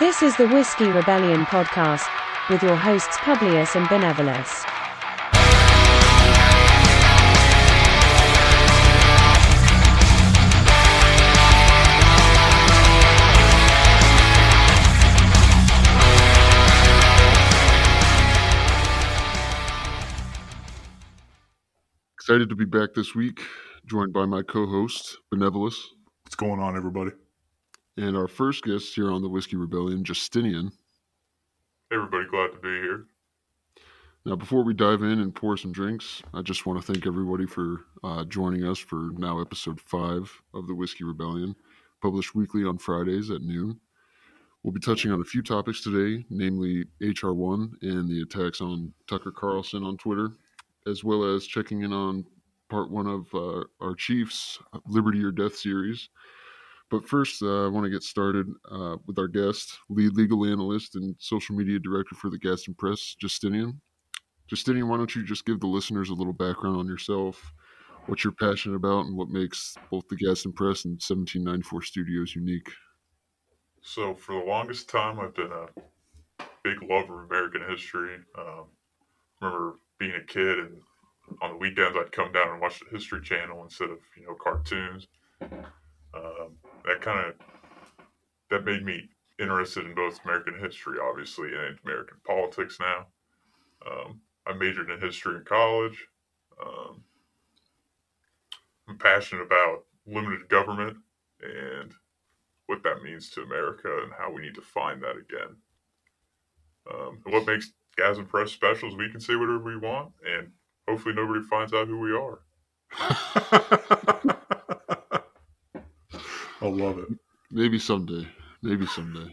This is the Whiskey Rebellion podcast with your hosts Publius and Benevolus. Excited to be back this week, joined by my co host, Benevolus, What's going on, everybody? And our first guest here on the Whiskey Rebellion, Justinian. Everybody glad to be here. Now, before we dive in and pour some drinks, I just want to thank everybody for uh, joining us for now episode five of the Whiskey Rebellion, published weekly on Fridays at noon. We'll be touching on a few topics today, namely HR1 and the attacks on Tucker Carlson on Twitter, as well as checking in on part one of uh, our Chiefs Liberty or Death series. But first, uh, I want to get started uh, with our guest, lead legal analyst and social media director for the Gadsden Press, Justinian. Justinian, why don't you just give the listeners a little background on yourself, what you're passionate about, and what makes both the Gadsden Press and 1794 Studios unique? So, for the longest time, I've been a big lover of American history. Um, remember being a kid, and on the weekends, I'd come down and watch the History Channel instead of you know cartoons. Um, that kind of that made me interested in both American history, obviously, and American politics now. Um, I majored in history in college. Um, I'm passionate about limited government and what that means to America and how we need to find that again. Um, what makes Gadsden Press special is we can say whatever we want, and hopefully nobody finds out who we are. I love it. Maybe someday. Maybe someday.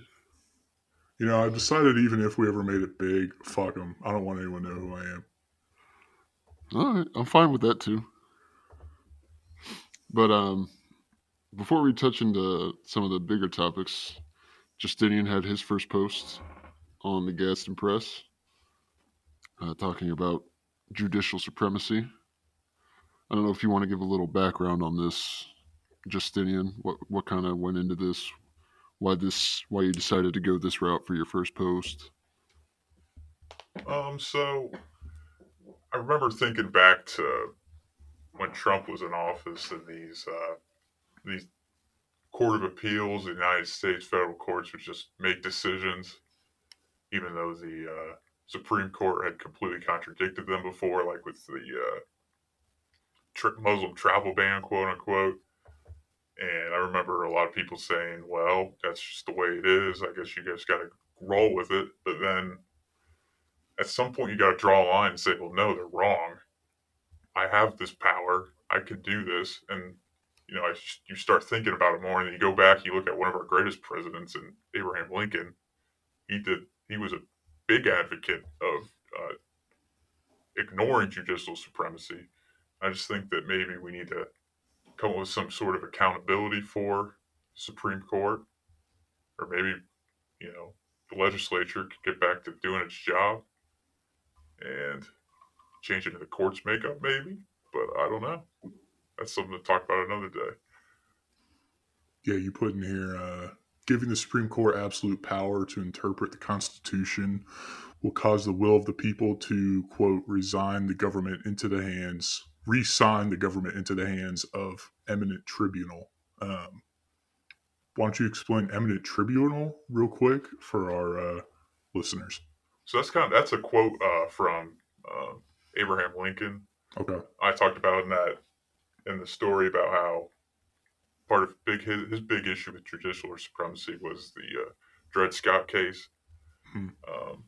You know, I've decided even if we ever made it big, fuck them. I don't want anyone to know who I am. All right, I'm fine with that too. But um, before we touch into some of the bigger topics, Justinian had his first post on the Gadsden Press, uh, talking about judicial supremacy. I don't know if you want to give a little background on this, Justinian. What what kind of went into this? Why this? Why you decided to go this route for your first post? Um, so I remember thinking back to when Trump was in office and these uh, these court of appeals, the United States federal courts would just make decisions, even though the uh, Supreme Court had completely contradicted them before, like with the uh, Muslim travel ban, quote unquote. And I remember a lot of people saying, "Well, that's just the way it is. I guess you guys got to roll with it." But then at some point you got to draw a line and say, well, no, they're wrong. I have this power. I can do this. And, you know, I, you start thinking about it more and then you go back, you look at one of our greatest presidents and Abraham Lincoln. He did, he was a big advocate of uh, ignoring judicial supremacy. I just think that maybe we need to come up with some sort of accountability for Supreme Court or maybe, you know, the legislature could get back to doing its job and to the court's makeup, maybe. But I don't know. That's something to talk about another day. Yeah, you put in here uh, giving the Supreme Court absolute power to interpret the Constitution will cause the will of the people to, quote, resign the government into the hands, resign the government into the hands of eminent tribunal. Um, why don't you explain eminent tribunal real quick for our uh, listeners? So that's kind of that's a quote uh, from uh, Abraham Lincoln. Okay. I talked about in that in the story about how part of big his, his big issue with judicial supremacy was the uh, Dred Scott case, Hmm. um,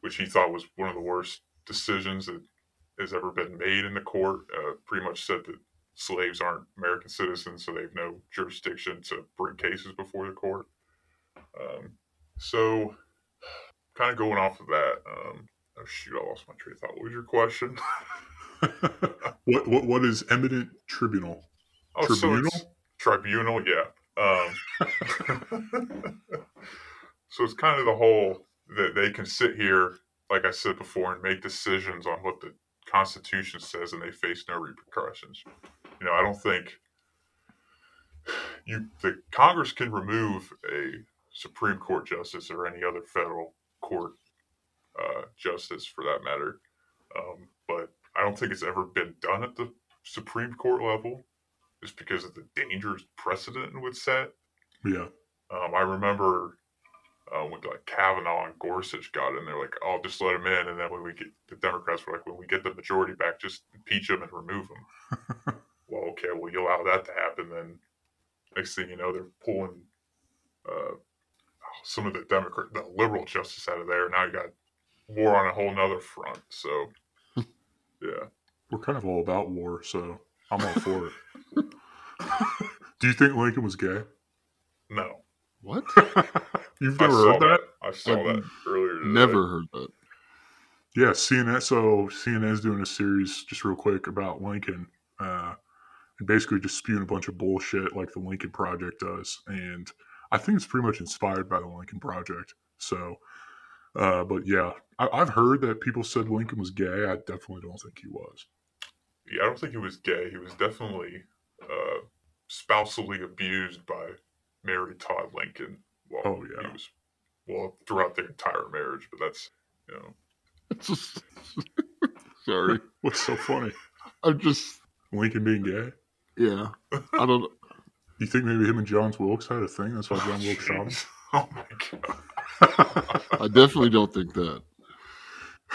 which he thought was one of the worst decisions that has ever been made in the court. Uh, pretty much said that slaves aren't American citizens, so they have no jurisdiction to bring cases before the court. Um, so, kind of going off of that. Um, oh shoot, I lost my train of thought. What was your question? what, what what is eminent tribunal? Oh, so Tribunal? it's tribunal, yeah. Um, so it's kind of the whole that they can sit here, like I said before, and make decisions on what the Constitution says, and they face no repercussions. You know, I don't think you the Congress can remove a Supreme Court justice or any other federal court uh, justice for that matter. Um, but I don't think it's ever been done at the Supreme Court level, just because of the dangerous precedent it would set. Yeah. Um, I remember uh, when like Kavanaugh and Gorsuch got in, they're like, "Oh, just let him in," and then when we get the Democrats were like, "When we get the majority back, just impeach him and remove him." well, okay, well, you allow that to happen, then next thing you know, they're pulling uh, some of the Democrat, the liberal justice out of there. Now you got war on a whole nother front. So, yeah, We're kind of all about war, so I'm all for it. Do you think Lincoln was gay? no, What? You've never saw heard that? I saw I've that earlier. Today. Never heard that. Yeah, CNN. So CNN's doing a series just real quick about Lincoln, uh, and basically just spewing a bunch of bullshit like the Lincoln Project does, and I think it's pretty much inspired by the Lincoln Project. So, uh, but yeah, I, I've heard that people said Lincoln was gay. I definitely don't think he was. Yeah, I don't think he was gay. He was definitely uh, spousally abused by Mary Todd Lincoln. Oh, yeah. he was well throughout their entire marriage. But that's you know, It's just, sorry. What's so funny? I'm just, Lincoln being gay? yeah. I don't. You think maybe him and John Wilkes had a thing? That's why John Wilkes shot him. Oh my god. I definitely don't think that.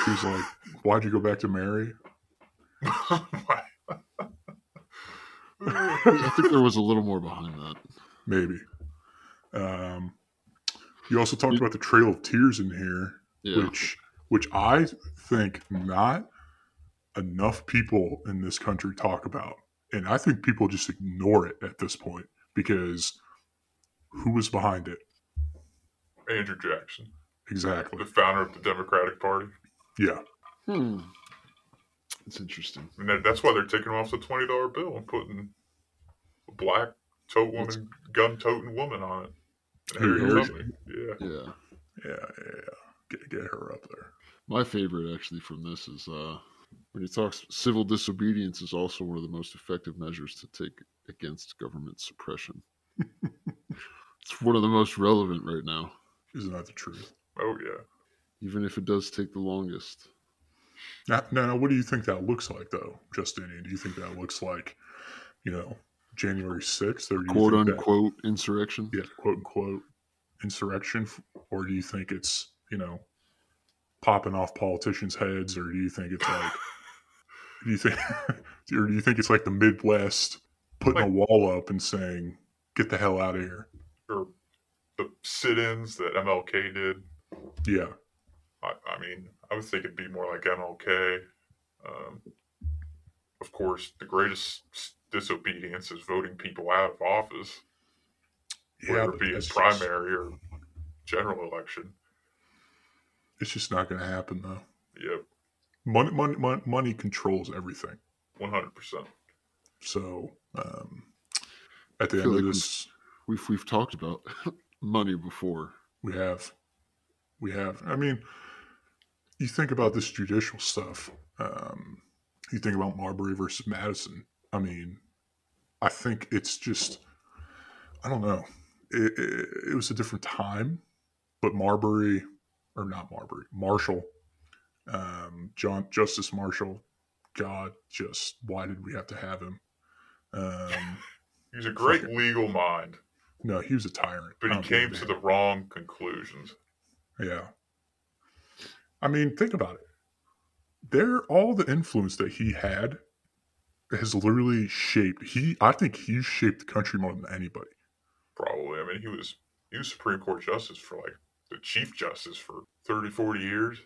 He was like, "Why'd you go back to Mary?" I think there was a little more behind that. Maybe. Um, you also talked about the Trail of Tears in here, Yeah. which which I think not enough people in this country talk about, and I think people just ignore it at this point because who was behind it Andrew Jackson, exactly? the founder of the Democratic Party. Yeah, Hmm. It's interesting. And that's why they're taking off the twenty dollar bill and putting a black tote woman, gun toting woman on it. And Who, Harriet Harriet? Tubman. Yeah. Yeah. yeah, yeah. yeah. Get get her up there. My favorite actually from this is uh, when he talks civil disobedience is also one of the most effective measures to take against government suppression. it's one of the most relevant right now, Isn't that the truth? Oh yeah. even if it does take the longest. Now, now, what do you think that looks like, though, Justinian? Do you think that looks like, you know, January sixth, or do you Quote think that- unquote insurrection. yeah, quote unquote insurrection, or do you think it's you know popping off politicians' heads, or do you think it's like do you think or do you think it's like the Midwest putting a wall up and saying get the hell out of here? Or the sit-ins that MLK did. Yeah, I, I mean, I would think it'd be more like MLK. Um, of course, the greatest disobedience is voting people out of office, yeah, whether but it be in that's just- primary or general election. it's just not going to happen though. Yep, Money, money, money, money controls everything. one hundred percent. So um, at the end feel of this, We've we've talked about money before. We have. We have. I mean, you think about this judicial stuff. Um, you think about Marbury versus Madison. I mean, I think it's just, I don't know. It, it, it was a different time, but Marbury, or not Marbury, Marshall, um, John Justice Marshall. God, just why did we have to have him? Um, He's a great Fuck legal mind, no, he was a tyrant. but he a came to the wrong conclusions. Yeah. I mean, think about it. There, all the influence that he had has literally shaped. He, I think, he shaped the country more than anybody. Probably. I mean, he was he was Supreme Court justice for like the Chief Justice for 30, 40 years.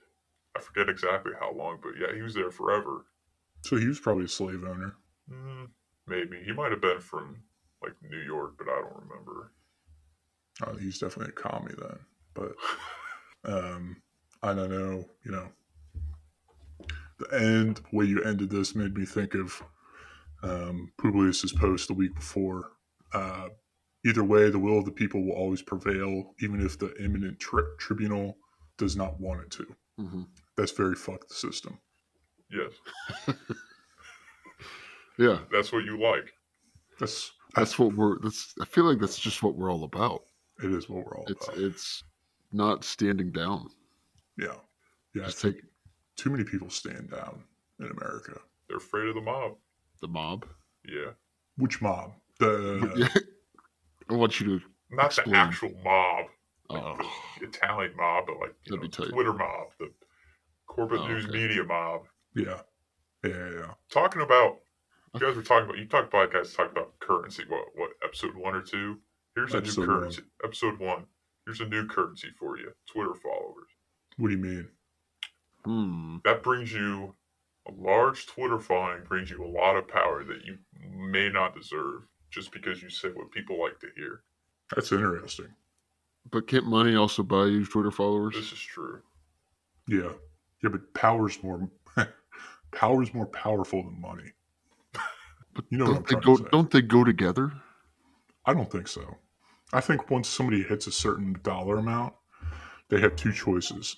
I forget exactly how long, but yeah, he was there forever. So he was probably a slave owner. Mm, maybe he might have been from like New York, but I don't remember. Uh, he's definitely a commie then. But um, I don't know. You know, the end the way you ended this made me think of um, Publius's post the week before. Uh, either way, the will of the people will always prevail, even if the imminent tri- tribunal does not want it to. hmm That's very fuck the system. Yes, Yeah, that's what you like. That's that's what we're. That's. I feel like that's just what we're all about. It is what we're all It's about. it's not standing down. yeah, yeah. I Just take too many people stand down in America. They're afraid of the mob. The mob. Yeah. Which mob? The I want you to. Not Explain. the actual mob, like Oh, the Italian mob, but like you That'd know, be tight. Twitter mob, the corporate Oh, news okay. media mob. yeah, yeah, yeah, yeah. Talking about you guys were talking about you talked about guys talked about currency. What what episode one or two? Here's a Episode new one. currency. Episode one. Here's a new currency for you. Twitter followers. What do you mean? hmm. That brings you a large Twitter following. Brings you a lot of power that you may not deserve just because you say what people like to hear. That's interesting. But can't money also buy you Twitter followers? This is true. Yeah, yeah, but power's more power's more powerful than money. But You know what don't I'm they trying to go? say. Don't they go together? I don't think so. I think once somebody hits a certain dollar amount, they have two choices.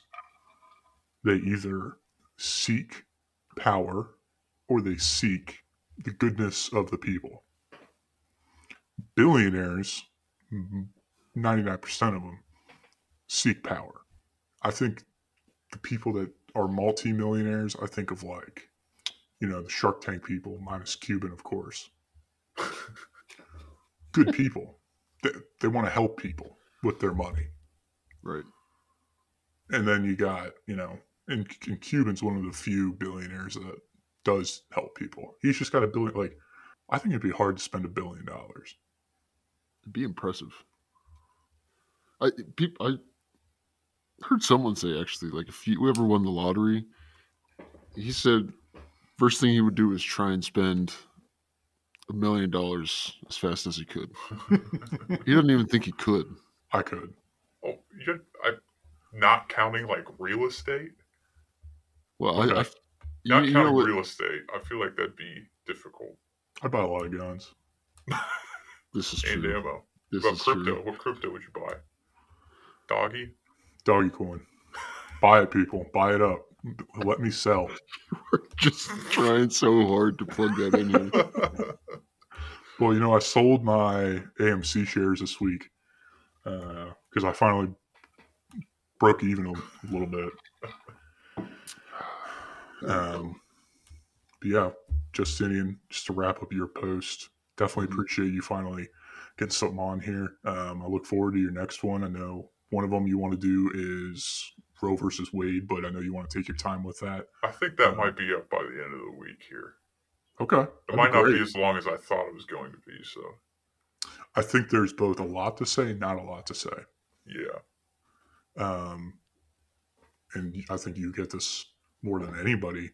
They either seek power or they seek the goodness of the people. Billionaires, 99% of them, seek power. I think the people that are multimillionaires, I think of like, you know, the Shark Tank people, minus Cuban, of course. Good people. They, they want to help people with their money. Right. And then you got, you know, and, and Cuban's one of the few billionaires that does help people. He's just got a billion. Like, I think it'd be hard to spend a billion dollars. It'd be impressive. I people I heard someone say actually like if you ever won the lottery, he said first thing he would do is try and spend a million dollars as fast as he could. He doesn't even think he could. I could. Oh, I, not counting like real estate. Well, Okay. I, I you, Not you know counting what? real estate. I feel like that'd be difficult. I'd buy a lot of guns. This is And true. ammo. This What is about crypto? true. What crypto would you buy? Doggy. Doggy coin. buy it, people. Buy it up. Let me sell. We're just trying so hard to plug that in here. Well, you know, I sold my AMC shares this week uh, because I finally broke even a little bit. Um, but yeah, Justinian, just to wrap up your post, definitely Mhm. appreciate you finally getting something on here. Um, I look forward to your next one. I know one of them you want to do is Roe versus Wade, but I know you want to take your time with that. I think that Uh, might be up by the end of the week here. Okay. It might not great. be as long as I thought it was going to be. So I think there's both a lot to say, not a lot to say. yeah, um, and I think you get this more than anybody.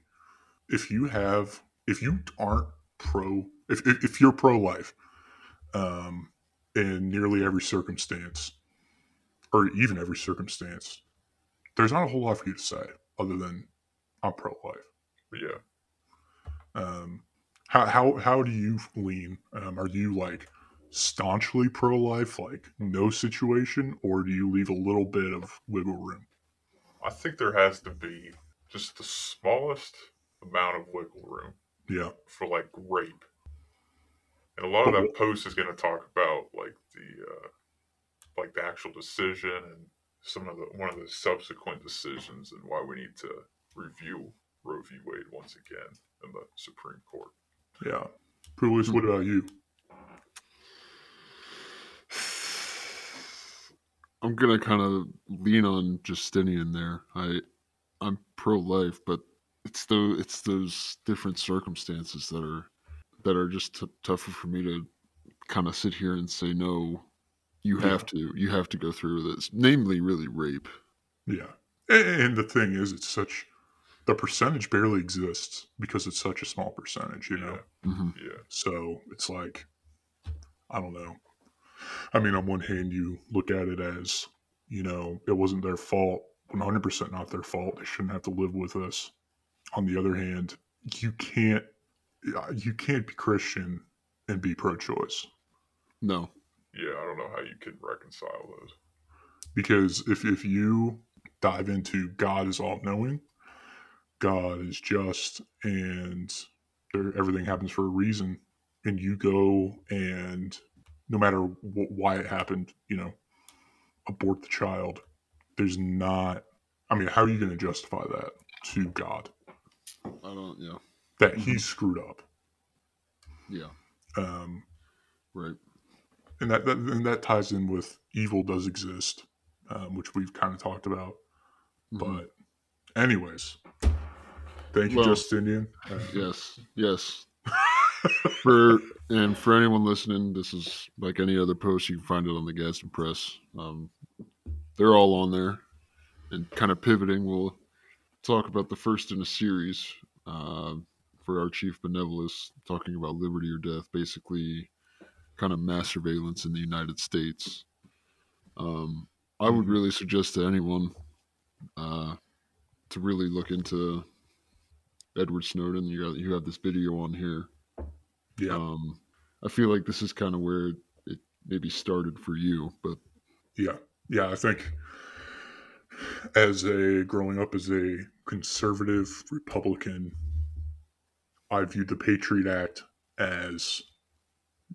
If you have, if you aren't pro, if if, if you're pro life, um, in nearly every circumstance, or even every circumstance, there's not a whole lot for you to say other than I'm pro life. but yeah. Um, how how how do you lean? Um, are you like staunchly pro life, like no situation, or do you leave a little bit of wiggle room? I think there has to be just the smallest amount of wiggle room Yeah. for like rape. And a lot of that post is going to talk about like the uh, like the actual decision and some of the one of the subsequent decisions and why we need to review Roe v. Wade once again in the Supreme Court. Yeah. Publius, what about you? I'm gonna kind of lean on Justinian there. I I'm pro life, but it's the it's those different circumstances that are that are just t- tougher for me to kind of sit here and say no. You have to you have to go through with this, namely, really rape. Yeah. And, the thing is, it's such, the percentage barely exists because it's such a small percentage, you know? hmm Yeah. So it's like, I don't know. I mean, on one hand, you look at it as, you know, it wasn't their fault, 100% not their fault. They shouldn't have to live with us. On the other hand, you can't, you can't be Christian and be pro-choice No, Yeah, I don't know how you can reconcile those. because if if you dive into God is all knowing, God is just, and there, everything happens for a reason, and you go and no matter wh- why it happened, you know, abort the child, there's not. I mean, how are you going to justify that to God I don't. Yeah. that he screwed up? Yeah. Um, Right. and that, that and that ties in with evil does exist, um, which we've kind of talked about. Mhm. But, anyways, thank you, Well, Justinian. Uh, Yes. Yes. for and for anyone listening, this is like any other post. You can find it on the Gadsden Press. Um, they're all on there, and kind of pivoting. We'll talk about the first in a series uh, for our chief Benevolus, talking about liberty or death, basically, kind of mass surveillance in the United States. Um, I would Mhm. really suggest to anyone uh, to really look into Edward Snowden. You got you have this video on here. yeah, Um, I feel like this is kind of where it maybe started for you, but yeah, yeah. I think as a growing up as a conservative Republican, I viewed the Patriot Act as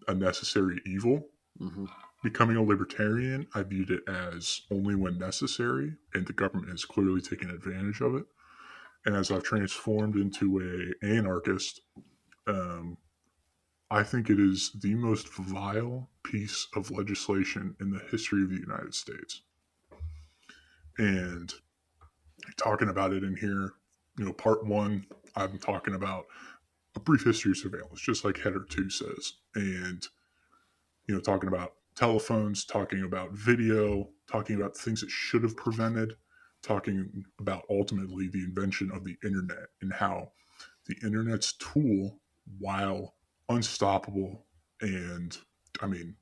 a necessary evil. mhm, Becoming a libertarian, I viewed it as only when necessary, and the government has clearly taken advantage of it. And as I've transformed into a anarchist, um, I think it is the most vile piece of legislation in the history of the United States. And talking about it in here, you know, part one, I'm talking about a brief history of surveillance, just like Header 2 says. And, you know, talking about telephones, talking about video, talking about things that should have prevented, talking about ultimately the invention of the internet and how the internet's tool, while unstoppable and I mean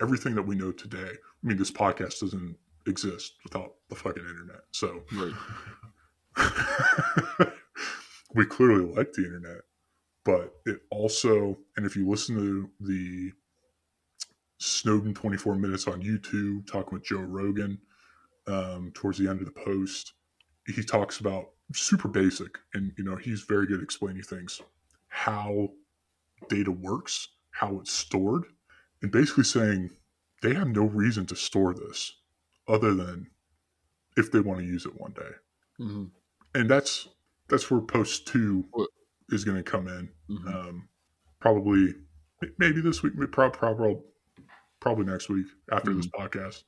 everything that we know today. I mean this podcast doesn't exist without the fucking internet. So right, we clearly like the internet, but it also, and if you listen to the Snowden 24 minutes on YouTube, talking with Joe Rogan um, towards the end of the post, he talks about super basic, and you know he's very good at explaining things, how data works, how it's stored, and basically saying they have no reason to store this other than if they want to use it one day mhm, and that's that's where post two is going to come in. mhm. Um, probably maybe this week, probably probably, probably next week after this podcast.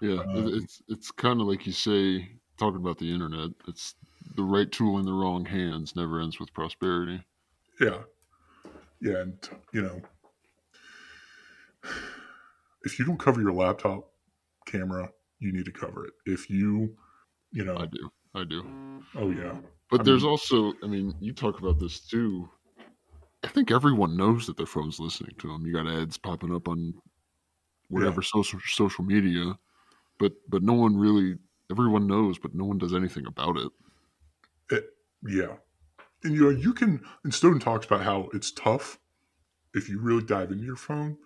yeah. um, it's it's kind of like you say, talking about the internet. It's the right tool in the wrong hands never ends with prosperity. Yeah, yeah, and you know, if you don't cover your laptop camera, you need to cover it. If you, you know, I do, I do. oh yeah, But I there's mean- also, I mean, you talk about this too. I think everyone knows that their phone's listening to them. You got ads popping up on whatever social social media, but but no one really. Everyone knows, but no one does anything about it. It, yeah. And you know, you can and Snowden talks about how it's tough if you really dive into your phone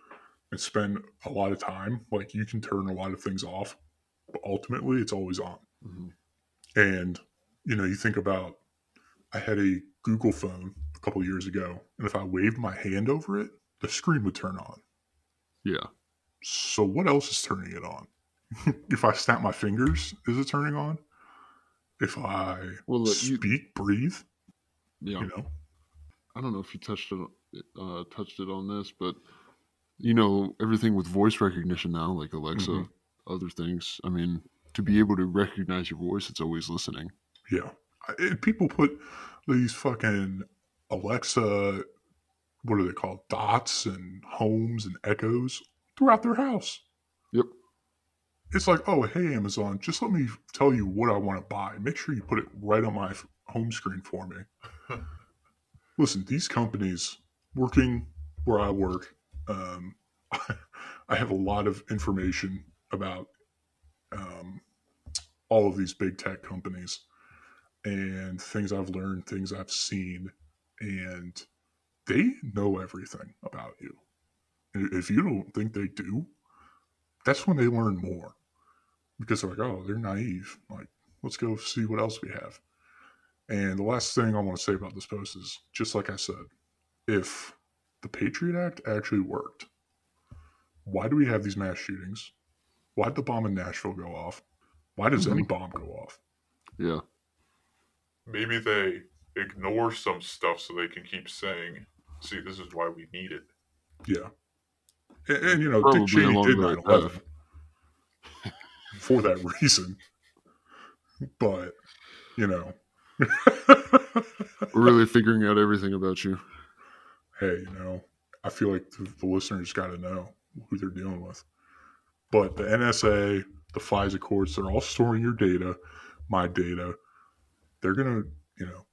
and spend a lot of time, like you can turn a lot of things off, but ultimately it's always on. Mhm. And you know, you think about I had a Google phone a couple years ago, and if I waved my hand over it, the screen would turn on. Yeah, So what else is turning it on? if I snap my fingers, is it turning on? If I Well, look, you- speak, breathe, yeah. you know, I don't know if you touched it, uh, touched it on this, but you know everything with voice recognition now, like Alexa, Mhm. other things. I mean, to be able to recognize your voice, it's always listening. Yeah. I- And people put these fucking Alexa, what are they called? Dots and homes and echoes throughout their house. Yep. It's like, oh, hey, Amazon, just let me tell you what I want to buy. Make sure you put it right on my home screen for me. Listen, these companies working where I work, um, I have a lot of information about um, all of these big tech companies and things I've learned, things I've seen, and they know everything about you. If you don't think they do, that's when they learn more because they're like, oh, they're naive. Like, let's go see what else we have. And the last thing I want to say about this post is just like I said, if the Patriot Act actually worked, why do we have these mass shootings? Why did the bomb in Nashville go off? Why does any Mhm. bomb go off? Yeah. Maybe they ignore some stuff so they can keep saying, "See, this is why we need it." Yeah. And, and, you know, Probably Dick Cheney along did 9 11 for that reason. But, you know, We're really figuring out everything about you. hey, you know, I feel like the, the listeners got to know who they're dealing with. But the NSA, the FISA courts, they're all storing your data, my data. They're going to, you know,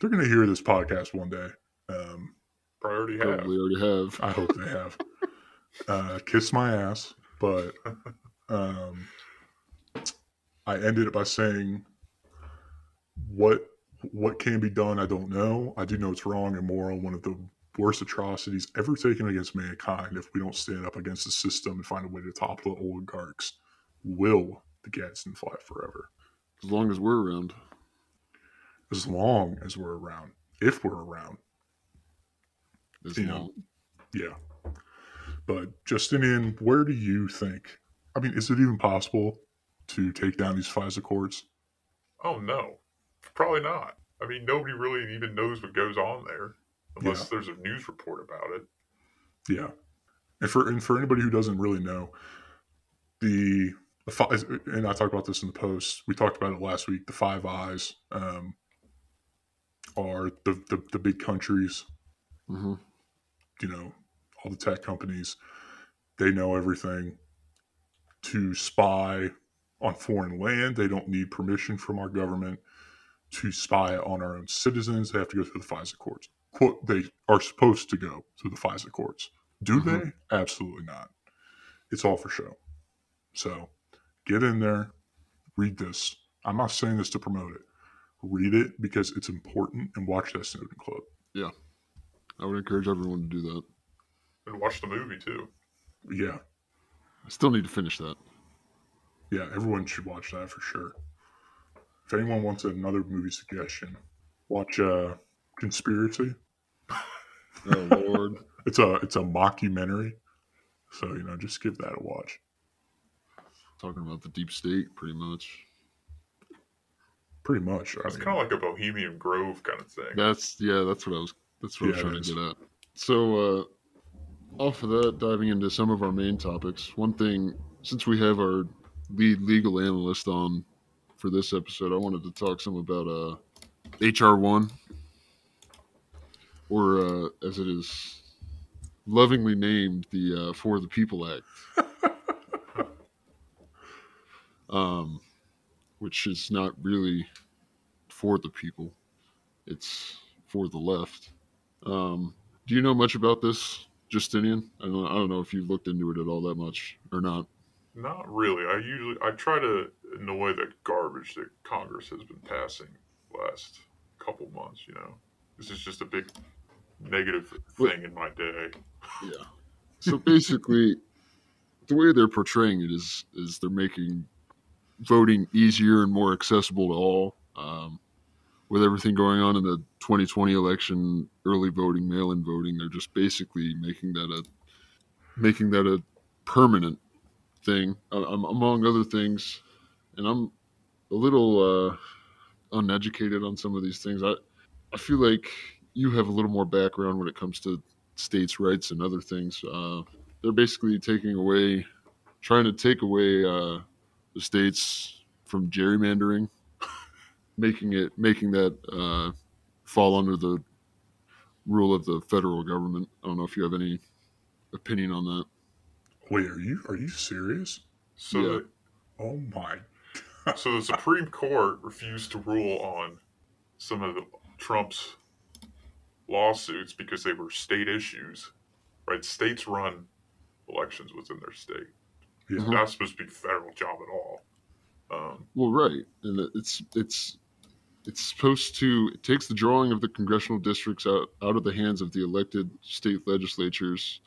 they're going to hear this podcast one day. Um, Priority have. Probably already have. I hope they have. uh, kiss my ass, but um, I ended it by saying, "What what can be done? I don't know. I do know it's wrong, immoral, one of the worst atrocities ever taken against mankind. If we don't stand up against the system and find a way to topple the oligarchs, will the Gadsden fly forever? As long as we're around. As long as we're around, if we're around." As You long. know, Yeah. But Justinian, where do you think? I mean, is it even possible to take down these FISA courts? Oh no, probably not. I mean, nobody really even knows what goes on there unless Yeah. there's a news report about it. Yeah. And for and for anybody who doesn't really know, the the five, and I talked about this in the post. We talked about it last week. The Five Eyes um, are the, the the big countries. hmm You know, all the tech companies. They know everything. To spy on foreign land, they don't need permission from our government. To spy on our own citizens, they have to go through the FISA courts. Quote, they are supposed to go through the FISA courts. Do Mhm. they? Absolutely not. It's all for show. So get in there, read this. I'm not saying this to promote it. Read it because it's important and watch that Snowden Club. Yeah. I would encourage everyone to do that. And watch the movie too. Yeah, I still need to finish that. yeah, everyone should watch that for sure. If anyone wants another movie suggestion, watch uh, Conspiracy. Oh Lord. It's a it's a mockumentary, so you know just give that a watch. Talking about the deep state, pretty much. Pretty much. I It's mean, kind of like a Bohemian Grove kind of thing. That's yeah. That's what I was. That's what I Yeah, was trying to get at. So, uh, off of that, diving into some of our main topics. One thing, since we have our lead legal analyst on for this episode, I wanted to talk some about uh, HR one, or uh, as it is lovingly named, the uh, For the People Act. um, which is not really for the people; it's for the left. Um, do you know much about this, Justinian? I don't, I don't know if you've looked into it at all that much or not. Not really. I usually I try to annoy the garbage that Congress has been passing last couple months. You know, this is just a big negative thing in my day. Yeah. So basically, the way they're portraying it is is they're making voting easier and more accessible to all. Um, with everything going on in the 2020 election, early voting, mail-in voting, they're just basically making that a making that a permanent thing, among other things. And I'm a little uh, uneducated on some of these things. I I feel like you have a little more background when it comes to states' rights and other things. Uh, they're basically taking away, trying to take away uh, the states from gerrymandering, making it making that uh, fall under the rule of the federal government. I don't know if you have any opinion on that. Wait, are you are you serious? So Yeah. the, Oh my! so the Supreme Court refused to rule on some of the Trump's lawsuits because they were state issues. Right? States run elections within their state. Yeah. It's not supposed to be a federal job at all. Um, Well, right, and it's it's it's supposed to it takes the drawing of the congressional districts out out of the hands of the elected state legislatures,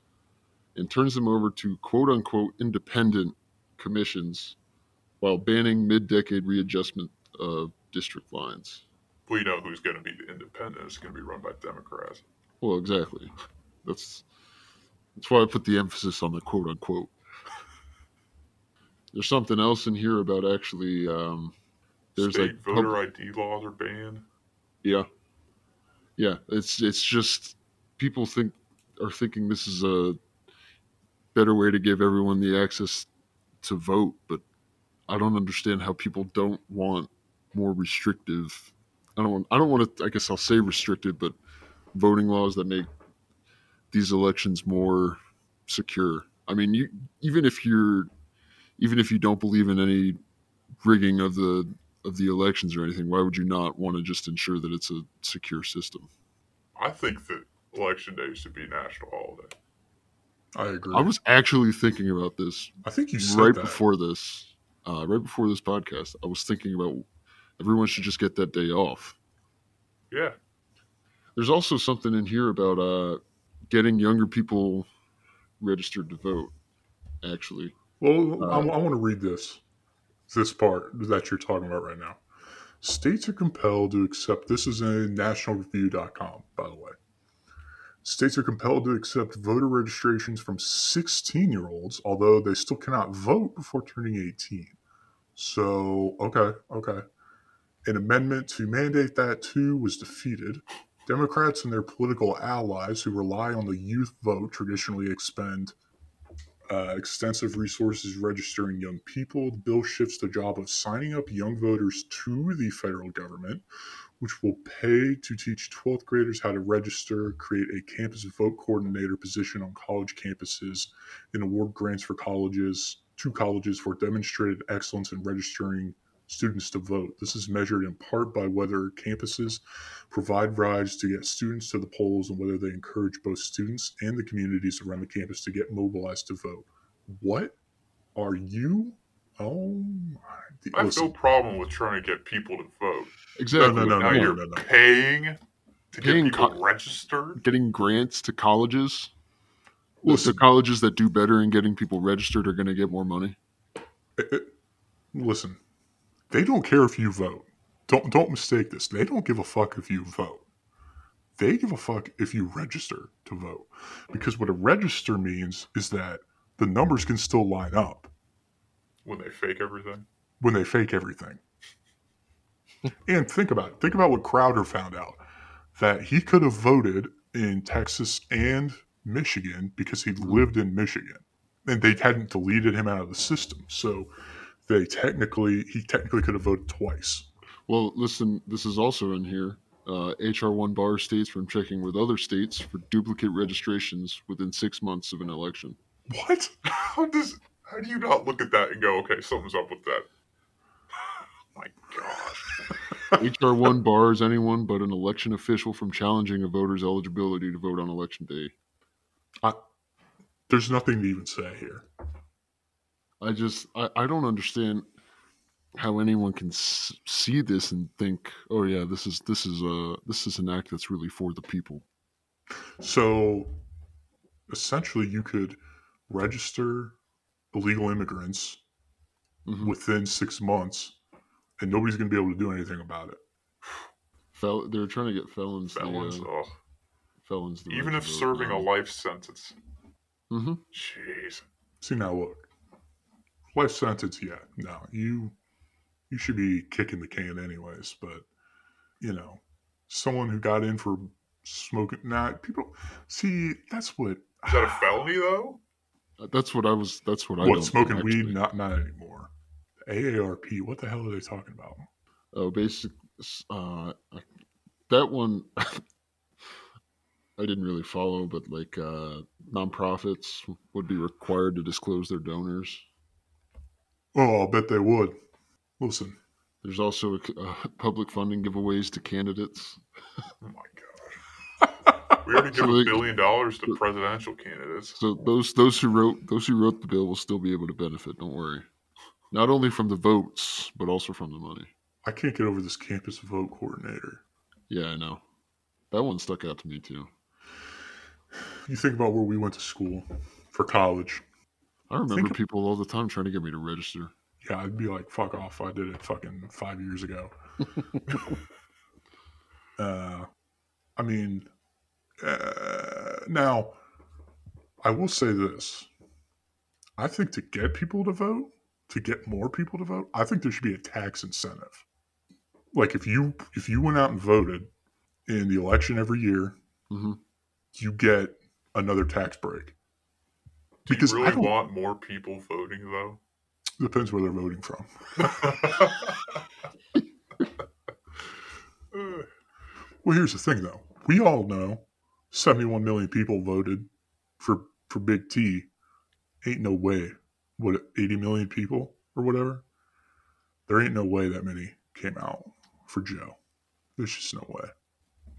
and turns them over to quote unquote independent commissions, while banning mid-decade readjustment of district lines. we know who's going to be the independent. It's going to be run by Democrats. Well, exactly. That's that's why I put the emphasis on the quote unquote. there's something else in here about actually. Um, there's State like voter pub- ID laws are banned. yeah, yeah. It's it's just people think are thinking this is a better way to give everyone the access to vote, but I don't understand how people don't want more restrictive. I don't want. I don't want to. I guess I'll say restricted, but voting laws that make these elections more secure. I mean, you even if you're even if you don't believe in any rigging of the of the elections or anything, why would you not want to just ensure that it's a secure system? I think that election day should be national holiday. I agree. I was actually thinking about this I think you said right that. before this, uh, right before this podcast. I was thinking about everyone should just get that day off. Yeah, There's also something in here about uh, getting younger people registered to vote. Actually, Well, I, Uh, I want to read this, this part that you're talking about right now. States are compelled to accept, this is in nationalreview.com, by the way. States are compelled to accept voter registrations from 16 year olds, although they still cannot vote before turning 18. So, okay, okay. An amendment to mandate that too was defeated. Democrats and their political allies who rely on the youth vote traditionally expend uh, extensive resources registering young people. The bill shifts the job of signing up young voters to the federal government, which will pay to teach 12th graders how to register, create a campus vote coordinator position on college campuses, and award grants for colleges to colleges for demonstrated excellence in registering students to vote. This is measured in part by whether campuses provide rides to get students to the polls and whether they encourage both students and the communities around the campus to get mobilized to vote. What are you? Oh my! I have listen, no problem with trying to get people to vote. Exactly. no, no, now no, you're no, no. paying to Paying get people co- registered. Getting grants to colleges. Well, Listen. the colleges that do better in getting people registered are going to get more money. Eh, eh, listen, they don't care if you vote. Don't don't mistake this. They don't give a fuck if you vote. They give a fuck if you register to vote. Because what a register means is that the numbers can still line up when they fake everything. when they fake everything. And think about it. Think about what Crowder found out that he could have voted in Texas and Michigan because he lived in Michigan and they hadn't deleted him out of the system. So they technically, he technically could have voted twice. Well, listen, this is also in here. Uh, HR 1 bar states from checking with other states for duplicate registrations within six months of an election. What? How does? How do you not look at that and go, okay, something's up with that? My gosh. HR 1 bars anyone but an election official from challenging a voter's eligibility to vote on election day. I, there's nothing to even say here. I just, I, I don't understand how anyone can s- see this and think, oh yeah, this is this is a this is an act that's really for the people. So essentially, you could register illegal immigrants Mhm. within six months, and nobody's going to be able to do anything about it. Fel- they're trying to get felons, Felons, the, uh, felons, the even if serving a life sentence. Mm-hmm. Jeez. See now, look, life sentence. Yeah, no, you you should be kicking the can anyways. But you know, someone who got in for smoking. Nah, people see that's what. Is that a felony though? That's what I was. That's what I. what smoking know, weed? Not not anymore. AARP. What the hell are they talking about? Oh, basic. Uh, that one. I didn't really follow, but like uh, nonprofits would be required to disclose their donors. Oh, I'll bet they would. Listen, There's also uh, public funding giveaways to candidates. Oh my gosh. We already give So a billion dollars to presidential candidates. So those those who wrote those who wrote the bill will still be able to benefit. Don't worry. Not only from the votes, but also from the money. I can't get over this campus vote coordinator. Yeah, I know. That one stuck out to me too. You think about where we went to school for college. I remember Think people all the time trying to get me to register. Yeah, I'd be like, fuck off. I did it fucking five years ago. uh, I mean, uh, now, I will say this. I think to get people to vote, to get more people to vote, I think there should be a tax incentive. Like if you if you went out and voted in the election every year, hmm you get another tax break. Do Because you I really don't- want more people voting though? Depends where they're voting from. Well, here's the thing, though. We all know 71 million people voted for for Big T. Ain't no way. What 80 million people or whatever? There ain't no way that many came out for Joe. There's just no way.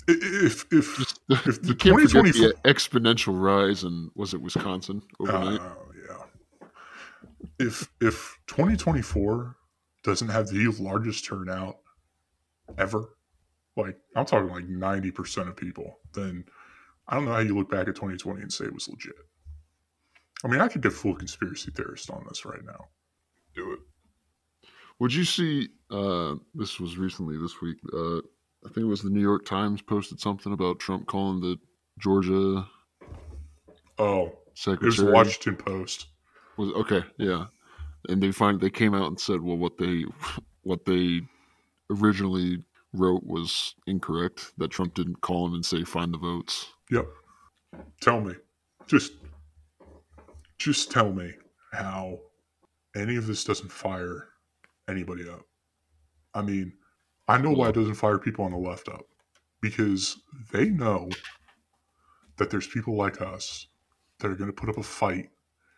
If if If the you can't forget 2024 the exponential rise in was it Wisconsin overnight? Oh yeah. If if 2024 doesn't have the largest turnout ever, like I'm talking like 90% of people, then I don't know how you look back at 2020 and say it was legit. I mean, I could get full conspiracy theorist on this right now. do it. Would you see? Uh, this was recently this week. Uh, I think it was the New York Times posted something about Trump calling the Georgia Oh, it was the Washington Post. Was okay, yeah. And they find they came out and said, well, what they what they originally wrote was incorrect. That Trump didn't call him and say find the votes. Yep. Tell me. Just just tell me how any of this doesn't fire anybody up. I mean, I know why it doesn't fire people on the left up. Because they know that there's people like us that are going to put up a fight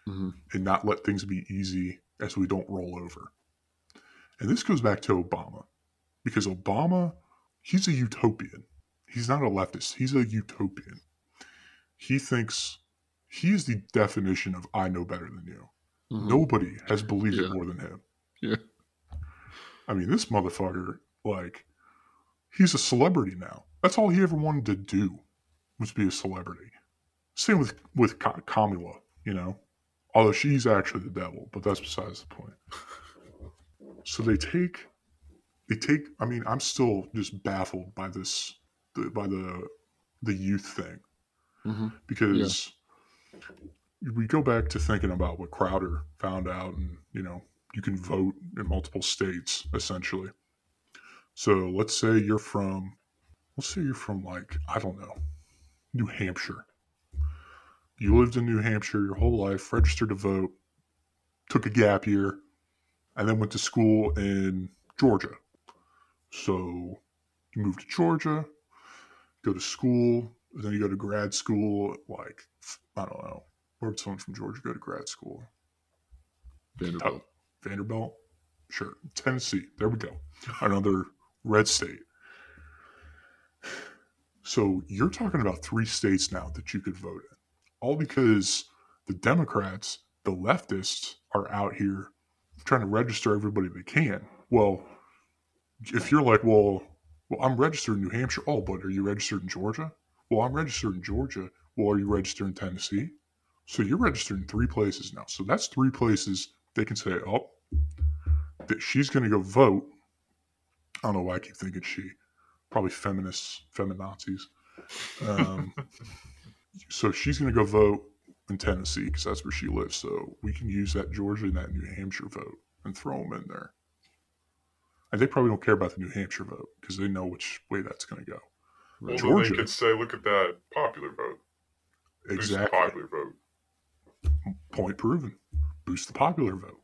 hmm and not let things be easy as we don't roll over. And this goes back to Obama. Because Obama, he's a utopian. He's not a leftist, he's a utopian. He thinks he is the definition of I know better than you. hmm Nobody has believed it more than him. Yeah. I mean, this motherfucker, like, he's a celebrity now. That's all he ever wanted to do was be a celebrity. Same with with Ka- Kamala, you know, although she's actually the devil, but that's besides the point. So they take, they take. I mean, I'm still just baffled by this, the, by the, the youth thing hmm because we go back to thinking about what Crowder found out, and you know, you can vote in multiple states essentially. So let's say you're from, let's say you're from like I don't know, New Hampshire. You lived in New Hampshire your whole life, registered to vote, took a gap year, and then went to school in Georgia. So you move to Georgia, go to school, then you go to grad school. Like I don't know, where would someone from Georgia go to grad school? Vanderbilt. Vanderbilt, sure. Tennessee, there we go. Another red state. So you're talking about three states now that you could vote in, all because the Democrats, the leftists, are out here trying to register everybody they can. Well, if you're like, well, well, I'm registered in New Hampshire. Oh, but are you registered in Georgia? Well, I'm registered in Georgia. Well, are you registered in Tennessee? So you're registered in three places now. So that's three places they can say, oh, that she's going to go vote. I don't know why I keep thinking she. Probably feminists, feminazis. Um, so she's going to go vote in Tennessee because that's where she lives. So we can use that Georgia and that New Hampshire vote and throw them in there. And they probably don't care about the New Hampshire vote because they know which way that's going to go. Well, Georgia. they could say, look at that popular vote. Boost the Exactly. popular vote. Point proven. Boost the popular vote.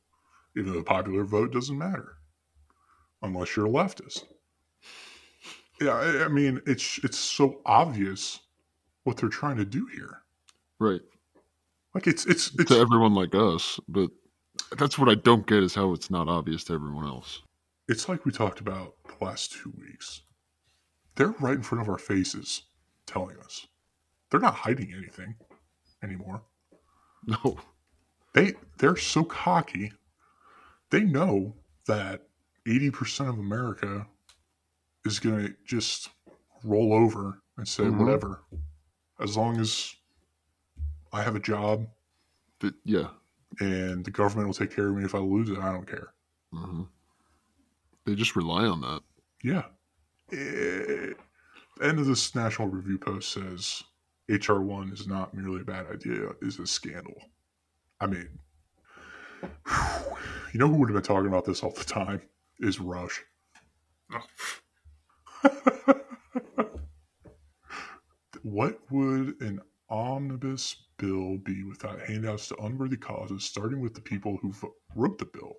Even though the popular vote doesn't matter unless you're a leftist. Yeah, I, I mean, it's it's so obvious what they're trying to do here. Right. Like it's it's it's to everyone like us, but that's what I don't get is how it's not obvious to everyone else. it's like we talked about the last two weeks. They're right in front of our faces telling us. They're not hiding anything anymore. No. They they're so cocky. They know that 80% of America is going to just roll over and say Mhm. whatever. As long as I have a job But yeah. and the government will take care of me if I lose it, I don't care. hmm They just rely on that. Yeah. Eh, the end of this National Review post says HR1 is not merely a bad idea, is a scandal. I mean, you know who would have been talking about this all the time is Rush. what would an omnibus bill be without handouts to unworthy causes, starting with the people who wrote the bill?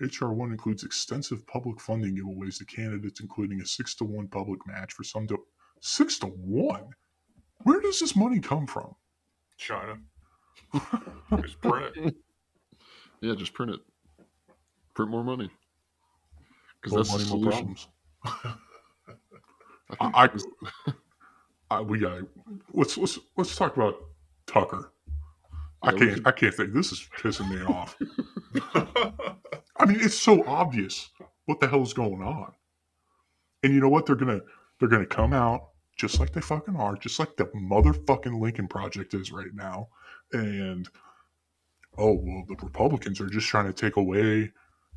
HR 1 includes extensive public funding giveaways to candidates, including a 6 to 1 public match for some. Do- 6 to 1? Where does this money come from? China. Just print it. Yeah, just print it. Print more money. Because More that's the money, more solution. problems. I I, I, we got let's let's let's talk about Tucker. I Yeah, we can't could- I can't think. This is pissing me off. I mean, it's so obvious what the hell's going on. And you know what? They're gonna they're gonna come out just like they fucking are, just like the motherfucking Lincoln Project is right now. And oh well, the Republicans are just trying to take away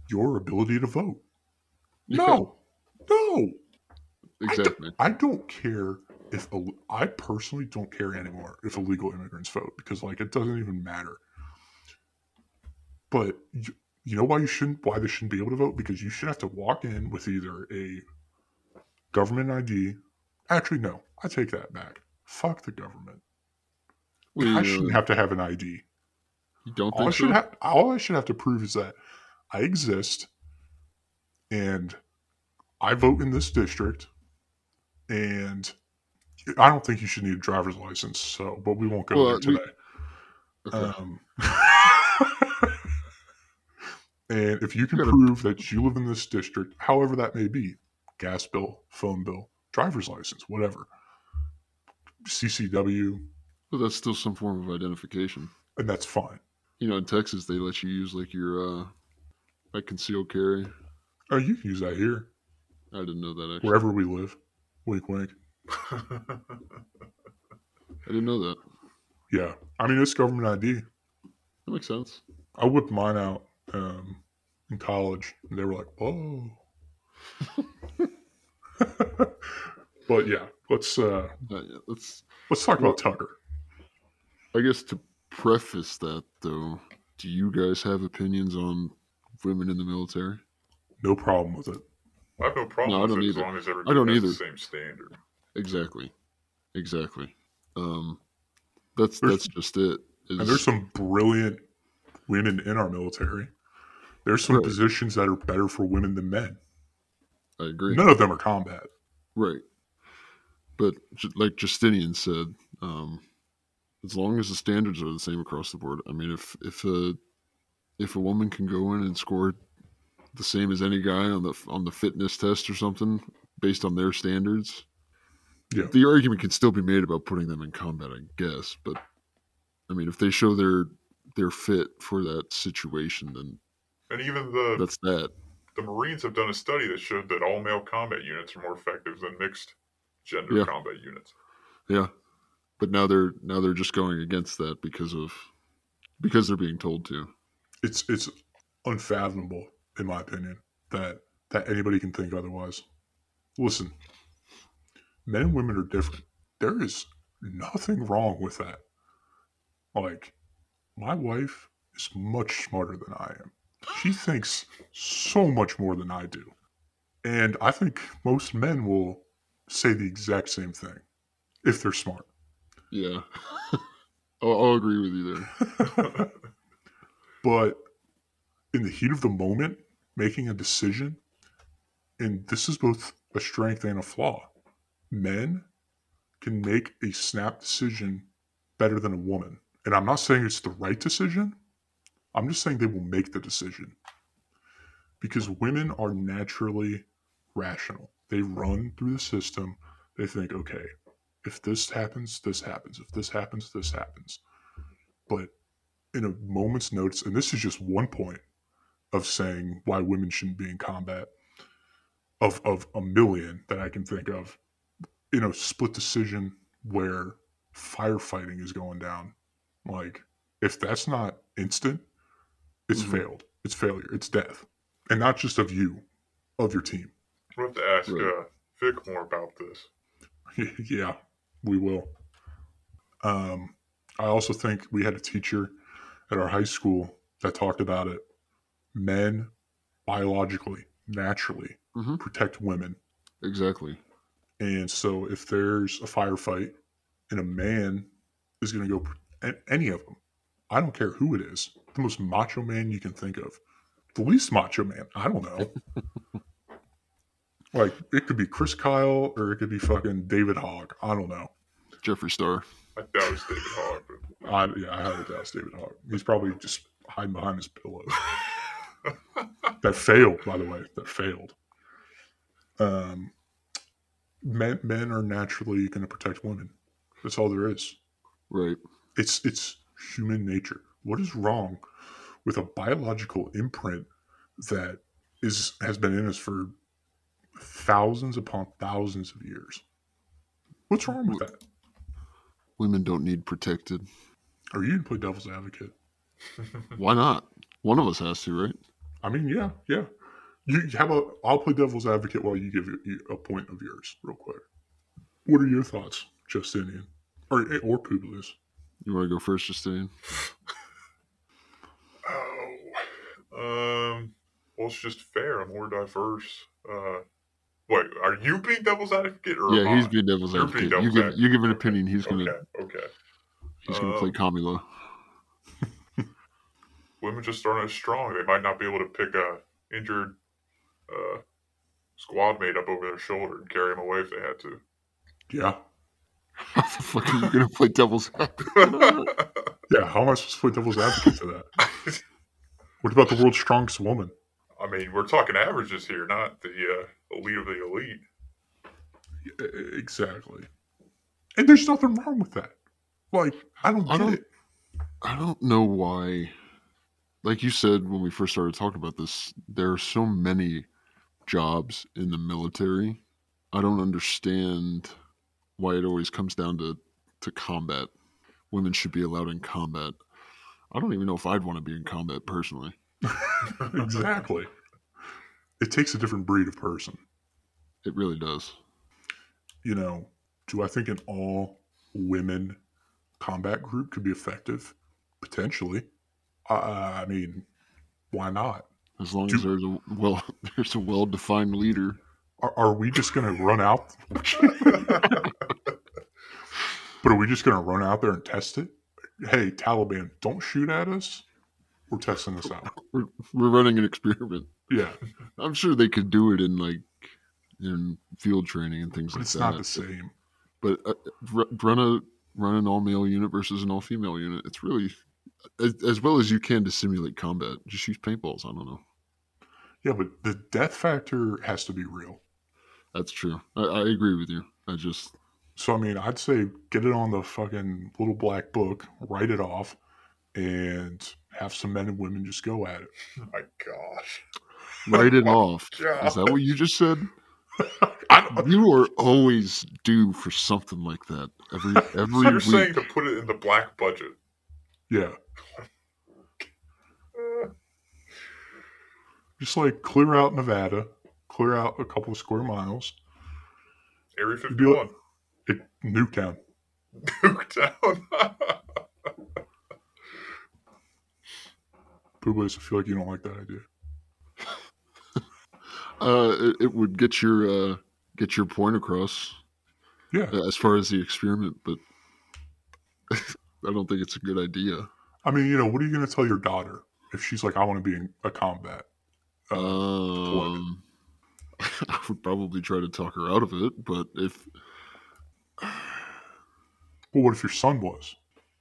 your ability to vote. No, no, exactly. I don't care if I personally don't care anymore if illegal immigrants vote because like it doesn't even matter. But you, know why you shouldn't why they shouldn't be able to vote because you should have to walk in with either a government ID. Actually, no, I take that back. Fuck the government. We, I shouldn't have to have an ID. you don't All I should so? have all I should have to prove is that I exist and I vote in this district and I don't think you should need a driver's license, so but we won't go Well, there we- today. Okay. Um, and if you can prove that you live in this district, however that may be, gas bill, phone bill, driver's license, whatever, CCW, but that's still some form of identification. and that's fine. You know, in Texas, they let you use like your uh, like concealed carry. Oh, you can use that here, I didn't know that actually. wherever we live. Wink, wink. I didn't know that. Yeah, I mean it's government ID. That makes sense. I whipped mine out um, in college, and they were like, "Whoa." but yeah, let's uh, Uh, yeah, let's. let's talk about Tucker. I guess to preface that though, do you guys have opinions on women in the military? No problem with it. I have no problem No, I with don't it as long as everybody don't has either. the same standard. Exactly. Exactly. Um, that's There's- that's just it. And there's some brilliant women in our military. There's some Right. positions that are better for women than men. I agree. None of them are combat. Right. But like Justinian said, um, as long as the standards are the same across the board, I mean, if if a if a woman can go in and score the same as any guy on the on the fitness test or something based on their standards, Yeah. the argument can still be made about putting them in combat, I guess. But I mean, if they show they're they're fit for that situation, then And even the that's that. the Marines have done a study that showed that all male combat units are more effective than mixed gender Yeah. combat units. Yeah. But now they're now they're just going against that because of because they're being told to. It's it's unfathomable, in my opinion, that that anybody can think otherwise. Listen, men and women are different. There is nothing wrong with that. Like, my wife is much smarter than I am. She thinks so much more than I do. And I think most men will say the exact same thing if they're smart. Yeah. I'll, I'll agree with you there. but in the heat of the moment, making a decision, and this is both a strength and a flaw. Men can make a snap decision better than a woman. And I'm not saying it's the right decision, I'm just saying they will make the decision. Because women are naturally rational. They run through the system, they think, okay, if this happens, this happens. If this happens, this happens. But in a moment's notice, and this is just one point of saying why women shouldn't be in combat, of of a million that I can think of, in a split decision where firefighting is going down. Like, if that's not instant, it's Mhm. failed. It's failure. It's death, and not just of you, of your team. We'll have to ask Right. uh, Vic more about this. yeah, we will. Um, I also think we had a teacher at our high school that talked about it men biologically, naturally Mhm. protect women. Exactly. And so if there's a firefight and a man is going to go, any of them, I don't care who it is, the most macho man you can think of, the least macho man, I don't know. like it could be Chris Kyle or it could be fucking David Hogg. I don't know. Jeffree Star. I doubt it's David Hogg, but I, yeah, I highly doubt it's David Hogg. He's probably just hiding behind his pillow. that failed, by the way. That failed. Um, men, men are naturally going to protect women. That's all there is. Right. It's it's human nature. What is wrong with a biological imprint that is has been in us for thousands upon thousands of years? What's wrong with that? Women don't need protected. Are you going to play devil's advocate? Why not? One of us has to, right? I mean, yeah, yeah. You have a. I'll play devil's advocate while you give a point of yours, real quick. What are your thoughts, Justinian, or or Publius? You want to go first, Justine? Um, well, it's just fair. I'm more diverse. Uh, wait, are you being devil's advocate or yeah, he's I? being devil's You're advocate. being you devil's give you give an opinion. He's gonna Okay, okay. he's gonna Um, play Kamala. Women just aren't as strong. They might not be able to pick a injured uh, squad mate up over their shoulder and carry him away if they had to. Yeah, How the fuck are you gonna play devil's advocate? yeah. How am I supposed to play devil's advocate to that? What about the world's strongest woman? I mean, we're talking averages here, not the uh, elite of the elite. Exactly. And there's nothing wrong with that. Like, I don't I get don't- it. I don't know why. Like you said when we first started talking about this, there are so many jobs in the military. I don't understand why it always comes down to, to combat. Women should be allowed in combat. I don't even know if I'd want to be in combat personally. exactly. It takes a different breed of person. It really does. You know, do I think an all women combat group could be effective? Potentially. Uh, I mean, why not? As long Do- as there's a well there's a well defined leader. Are, are we just going to run out? but are we just going to run out there and test it? Hey, Taliban, don't shoot at us. We're testing this out. We're, we're running an experiment. Yeah, I'm sure they could do it in like in field training and things but like it's that. not the same. but uh, run a run an all male unit versus an all female unit. It's really as, as well as you can to simulate combat. Just use paintballs. I don't know. Yeah, but the death factor has to be real. That's true. I, I agree with you. I just So I mean, I'd say get it on the fucking little black book, write it off, and have some men and women just go at it. Oh my gosh. write it oh my off. God. Is that what you just said? I don't, You are always due for something like that every So every you're week. saying to put it in the black budget. yeah, just like clear out Nevada, clear out a couple of square miles, Area You'd be like- 51. It, Nuketown. Nuketown. Publius, I feel like you don't like that idea. Uh, it, it would get your uh, get your point across Yeah, uh, as far as the experiment, but I don't think it's a good idea. I mean, you know, what are you going to tell your daughter if she's like, I want to be in a combat? Uh. Um, I would probably try to talk her out of it, but if well, what if your son was?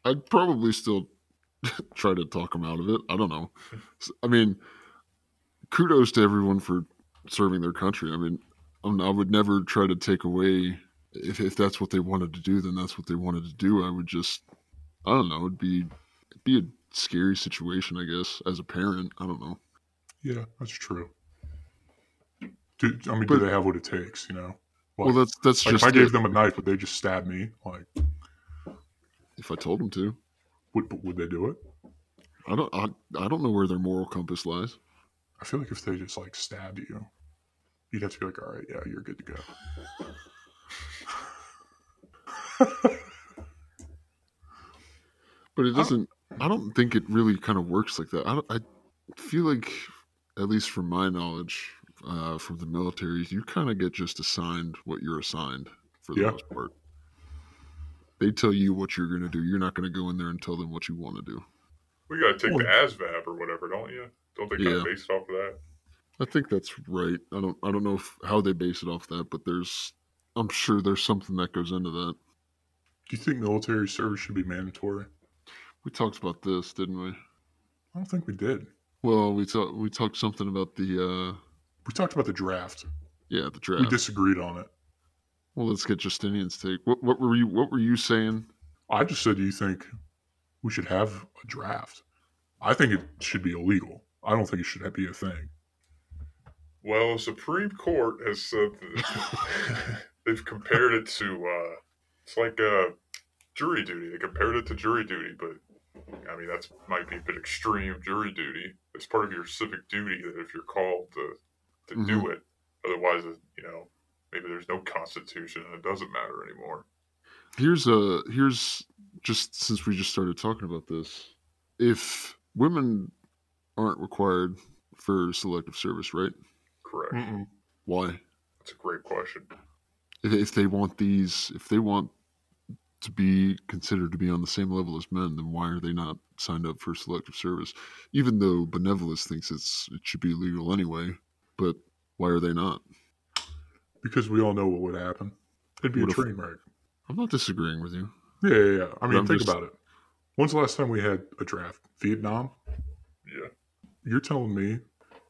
I'd probably still try to talk him out of it. I don't know. I mean, kudos to everyone for serving their country. I mean, I would never try to take away if if that's what they wanted to do, then that's what they wanted to do. I would just, I don't know. It'd be it'd be a scary situation, I guess, as a parent. I don't know. Yeah, that's true. Do, I mean, But- do they have what it takes? You know, well, that's that's like just if I gave it. them a knife, would they just stab me? Like, if I told them to. would would they do it? I don't. I, I don't know where their moral compass lies. I feel like if they just like stabbed you, you'd have to be like, all right, yeah, you're good to go. But it I don't- doesn't. I don't think it really kind of works like that. I don't, I feel like at least from my knowledge, uh, from the military, you kind of get just assigned what you're assigned for the Yeah. most part. They tell you what you're going to do. You're not going to go in there and tell them what you want to do. We got to take Well- the ASVAB or whatever, don't you? Don't they kind Yeah. of base it off of that? I think that's right. I don't. I don't know if, how they base it off that, but there's. I'm sure there's something that goes into that. Do you think military service should be mandatory? We talked about this, didn't we? I don't think we did. Well, we talked. We talked something about the. uh We talked about the draft. Yeah, the draft. We disagreed on it. Well, let's get Justinian's take. What, what were you? What were you saying? I just said, do you think we should have a draft? I think it should be illegal. I don't think it should be a thing. Well, the Supreme Court has said that they've compared it to uh, it's like uh, jury duty. They compared it to jury duty, but I mean that's might be a bit extreme. Jury duty. It's part of your civic duty that if you're called to to do it, otherwise, you know, maybe there's no constitution and it doesn't matter anymore. Here's a here's just since we just started talking about this. If women aren't required for selective service, right? Correct. Mm-mm. Why? That's a great question. If, if they want these, if they want to be considered to be on the same level as men, then why are they not signed up for selective service? Even though Benevolus thinks it's it should be legal anyway, but why are they not? Because we all know what would happen. It'd be What a if- train wreck. I'm not disagreeing with you. Yeah, yeah, yeah. I mean, I'm think just- about it. When's the last time we had a draft? Vietnam? Yeah. You're telling me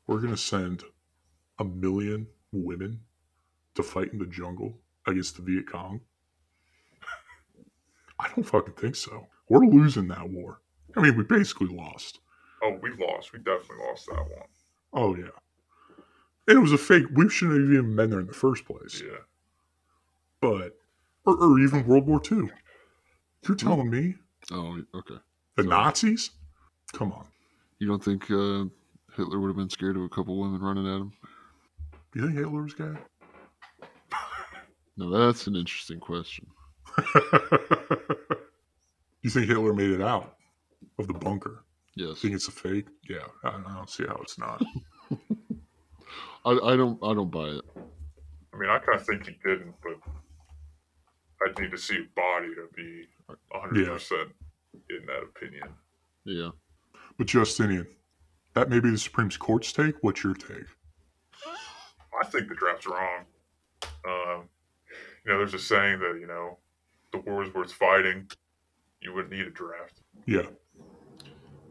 we're going to send a million women to fight in the jungle against the Viet Cong? I don't fucking think so. We're losing that war. I mean, we basically lost. Oh, we lost. We definitely lost that one. Oh, yeah. And it was a fake. We shouldn't have even been there in the first place. Yeah. But, or, or even World War II. You're telling me Oh, okay. the Sorry. Nazis? Come on. You don't think uh, Hitler would have been scared of a couple women running at him? You think Hitler was gay? No, that's an interesting question. you think Hitler made it out of the bunker? Yes, Think it's a fake? Yeah, I I don't see how it's not. I, I don't. I don't buy it. I mean, I kind of think he didn't, but I'd need to see a body to be 100% in that opinion. Yeah, But Justinian, that may be the Supreme Court's take. What's your take? I think the draft's wrong. Um, you know, there's a saying that, you know, the war is worth fighting. You wouldn't need a draft. Yeah, That's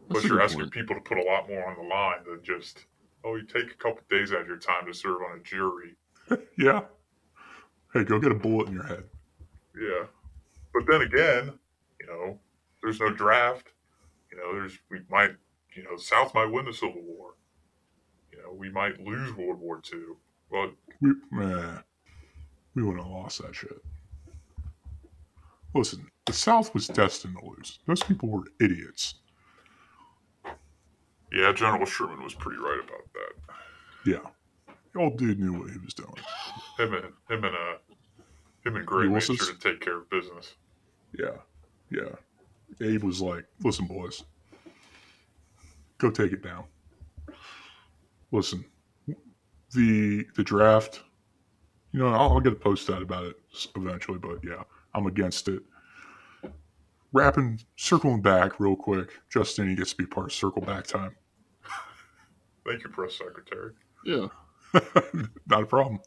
Plus, you're asking point. people to put a lot more on the line than just, oh, you take a couple days out of your time to serve on a jury. yeah. Hey, go get a bullet in your head. Yeah. But then again, you know, there's no draft. You know, there's, we might, you know, South might win the Civil War. You know, we might lose World War II. Well, We, eh, we wouldn't have lost that shit. Listen, the South was destined to lose. Those people were idiots. Yeah, General Sherman was pretty right about that. Yeah, the old dude knew what he was doing. Him and him and uh him and Gray made sure to take care of business. Yeah, yeah. Abe was like, "Listen, boys, go take it down. Listen, the the draft. You know, I'll, I'll get a post out about it eventually, but yeah, I'm against it. Wrapping, circling back real quick. Justinian gets to be part of circle back time. Thank you, press secretary. yeah. Not a problem.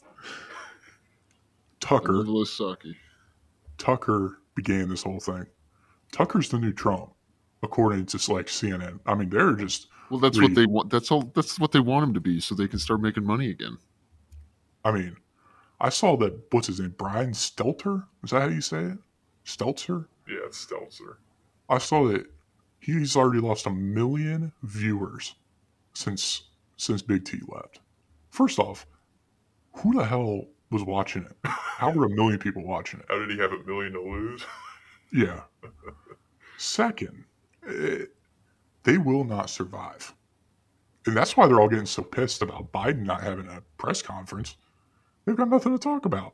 Tucker, Nicholas Saki. Tucker began this whole thing. Tucker's the new Trump, according to like CNN. I mean, they're just Well, that's Read. what they want. That's all. That's what they want him to be, so they can start making money again. I mean, I saw that. What's his name? Brian Stelter. Is that how you say it? Stelter. Yeah, it's Stelzer. I saw that he's already lost a million viewers since since Big T left. First off, who the hell was watching it? How were a million people watching it? How did he have a million to lose? Yeah. Second, eh, they will not survive. And that's why they're all getting so pissed about Biden not having a press conference. They've got nothing to talk about.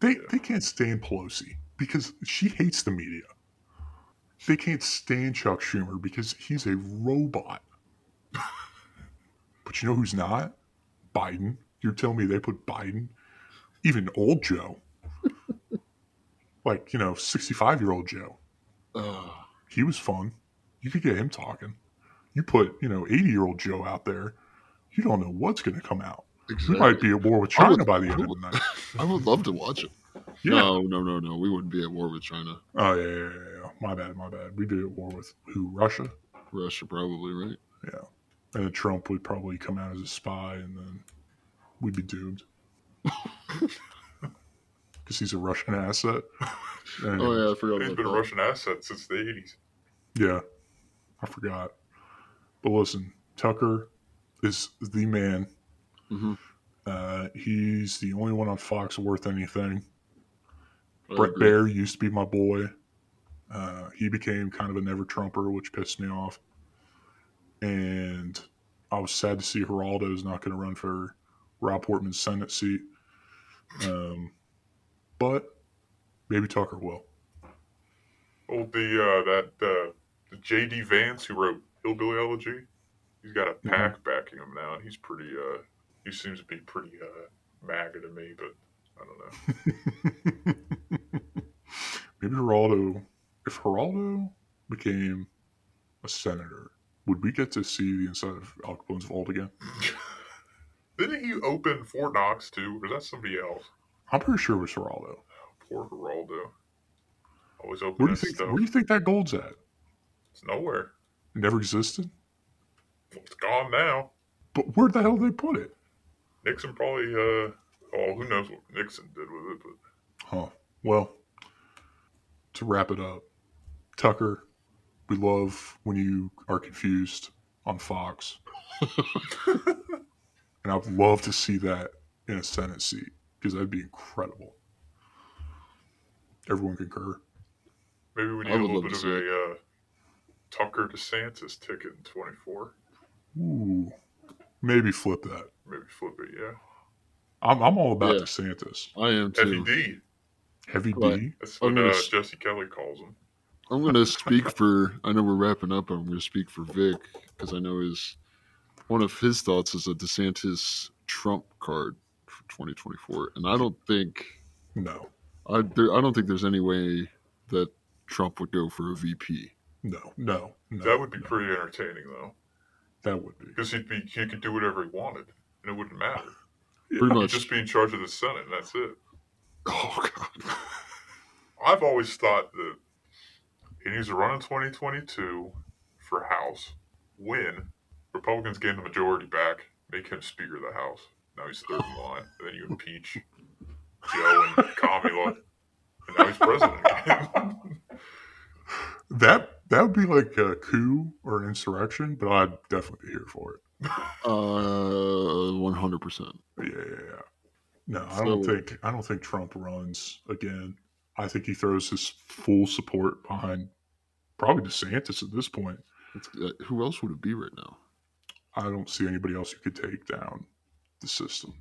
They, they can't stand Pelosi because she hates the media. They can't stand Chuck Schumer because he's a robot. But you know who's not? Biden. You're telling me they put Biden, even old Joe, like, you know, 65 year old Joe. Uh, He was fun. You could get him talking. You put, you know, 80 year old Joe out there, you don't know what's going to come out. We might be at war with China would- by the I end of the night. I would love to watch it. Yeah. No, no, no, no. We wouldn't be at war with China. Oh, yeah, yeah, yeah, yeah. My bad, my bad. We'd be at war with who? Russia? Russia, probably, right? Yeah. And then Trump would probably come out as a spy and then we'd be doomed. Because he's a Russian asset. And- Oh, yeah, I forgot He's about been a. Russian asset since the 80s. Yeah, I forgot. But listen, Tucker is the man. Mhm. Uh, he's the only one on Fox worth anything. I Bret agree. Baier used to be my boy. Uh, he became kind of a never Trumper, which pissed me off. And I was sad to see Geraldo is not going to run for Rob Portman's Senate seat. Um, but maybe Tucker will. Oh, the uh, that uh, the J.D. Vance who wrote Hillbilly Elegy, he's got a Mm-hmm. pack backing him now, and he's pretty. Uh, he seems to be pretty uh, MAGA to me, but I don't know. Maybe Geraldo, if Geraldo became a senator, would we get to see the inside of Al Capone's vault again? Didn't he open Fort Knox too, or is that somebody else? I'm pretty sure it was Geraldo. Poor Geraldo. Always Where open do you think? stuff. Where do you think that gold's at? It's nowhere. It never existed. Well, it's gone now. But where the hell did they put it? Nixon probably. Uh, oh, who knows what Nixon did with it? But Huh. Well, to wrap it up, Tucker, we love when you are confused on Fox. and I would love to see that in a Senate seat because that'd be incredible. Everyone concur. maybe we need a little bit of a uh, Tucker DeSantis ticket in 24. Ooh, maybe flip that. Maybe flip it, yeah. I'm, I'm all about Yeah. DeSantis. I am too. Heavy. D. Heavy Right. D. That's what uh, Jesse Kelly calls him. I'm going to speak for. I know we're wrapping up. I'm going to speak for Vic because I know his one of his thoughts is a DeSantis Trump card for 2024, and I don't think No, I there, I don't think there's any way that Trump would go for a VP. no, no, no. that would be no. pretty entertaining, though, That would be. because he'd be he could do whatever he wanted, and it wouldn't matter. Pretty He'd much. just be in charge of the Senate, and that's it. Oh God. I've always thought that he needs to run in 2022 for House, win, Republicans gain the majority back, make him Speaker of the House. Now he's third in line, and then you impeach Joe and Kamala, and now he's president again. That that would be like a coup or an insurrection, but I'd definitely be here for it. Uh, 100. percent Yeah, yeah, yeah. No, I don't think I don't think Trump runs again. I think he throws his full support behind probably DeSantis at this point. Uh, who else would it be right now? I don't see anybody else who could take down the system.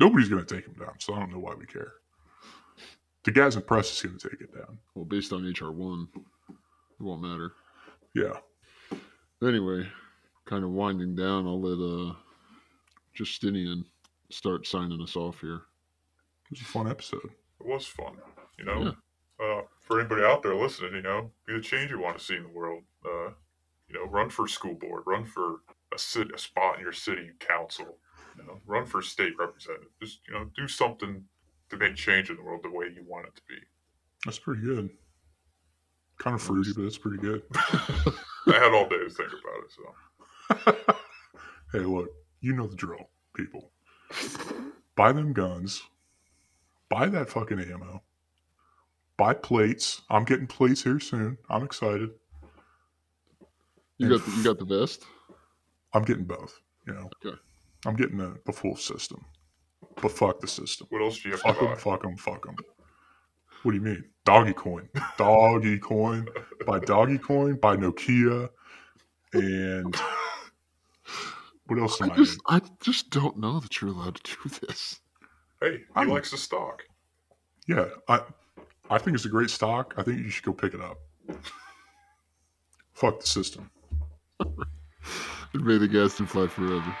Nobody's going to take him down, so I don't know why we care. The Gadsden Press is going to take it down. Well, based on HR one, it won't matter. Yeah, Anyway, kind of winding down. I'll let uh Justinian start signing us off here. it was a fun episode. It was fun, you know. Uh, for anybody out there listening, you know, be the change you want to see in the world. Uh, you know, run for school board, run for a city, a spot in your city council. You know, run for state representative. Just you know, do something to make change in the world the way you want it to be. That's pretty good. Kind of fruity, but it's pretty good. I had all day to think about it, so hey, look, you know the drill, people. Buy them guns. Buy that fucking ammo. Buy plates. I'm getting plates here soon. I'm excited. You got the, you got the vest. I'm getting both. You know, Okay. I'm getting the, the full system. But fuck the system. what else do you have Fuck to them, buy? fuck them, fuck them. What do you mean? Doggy coin. Doggy coin. Buy doggy coin. Buy Nokia. And what else I am I just in? I just don't know that you're allowed to do this. Hey, he I'm- likes the stock. Yeah, I I think it's a great stock. I think you should go pick it up. Fuck the system. And may the gas fly forever.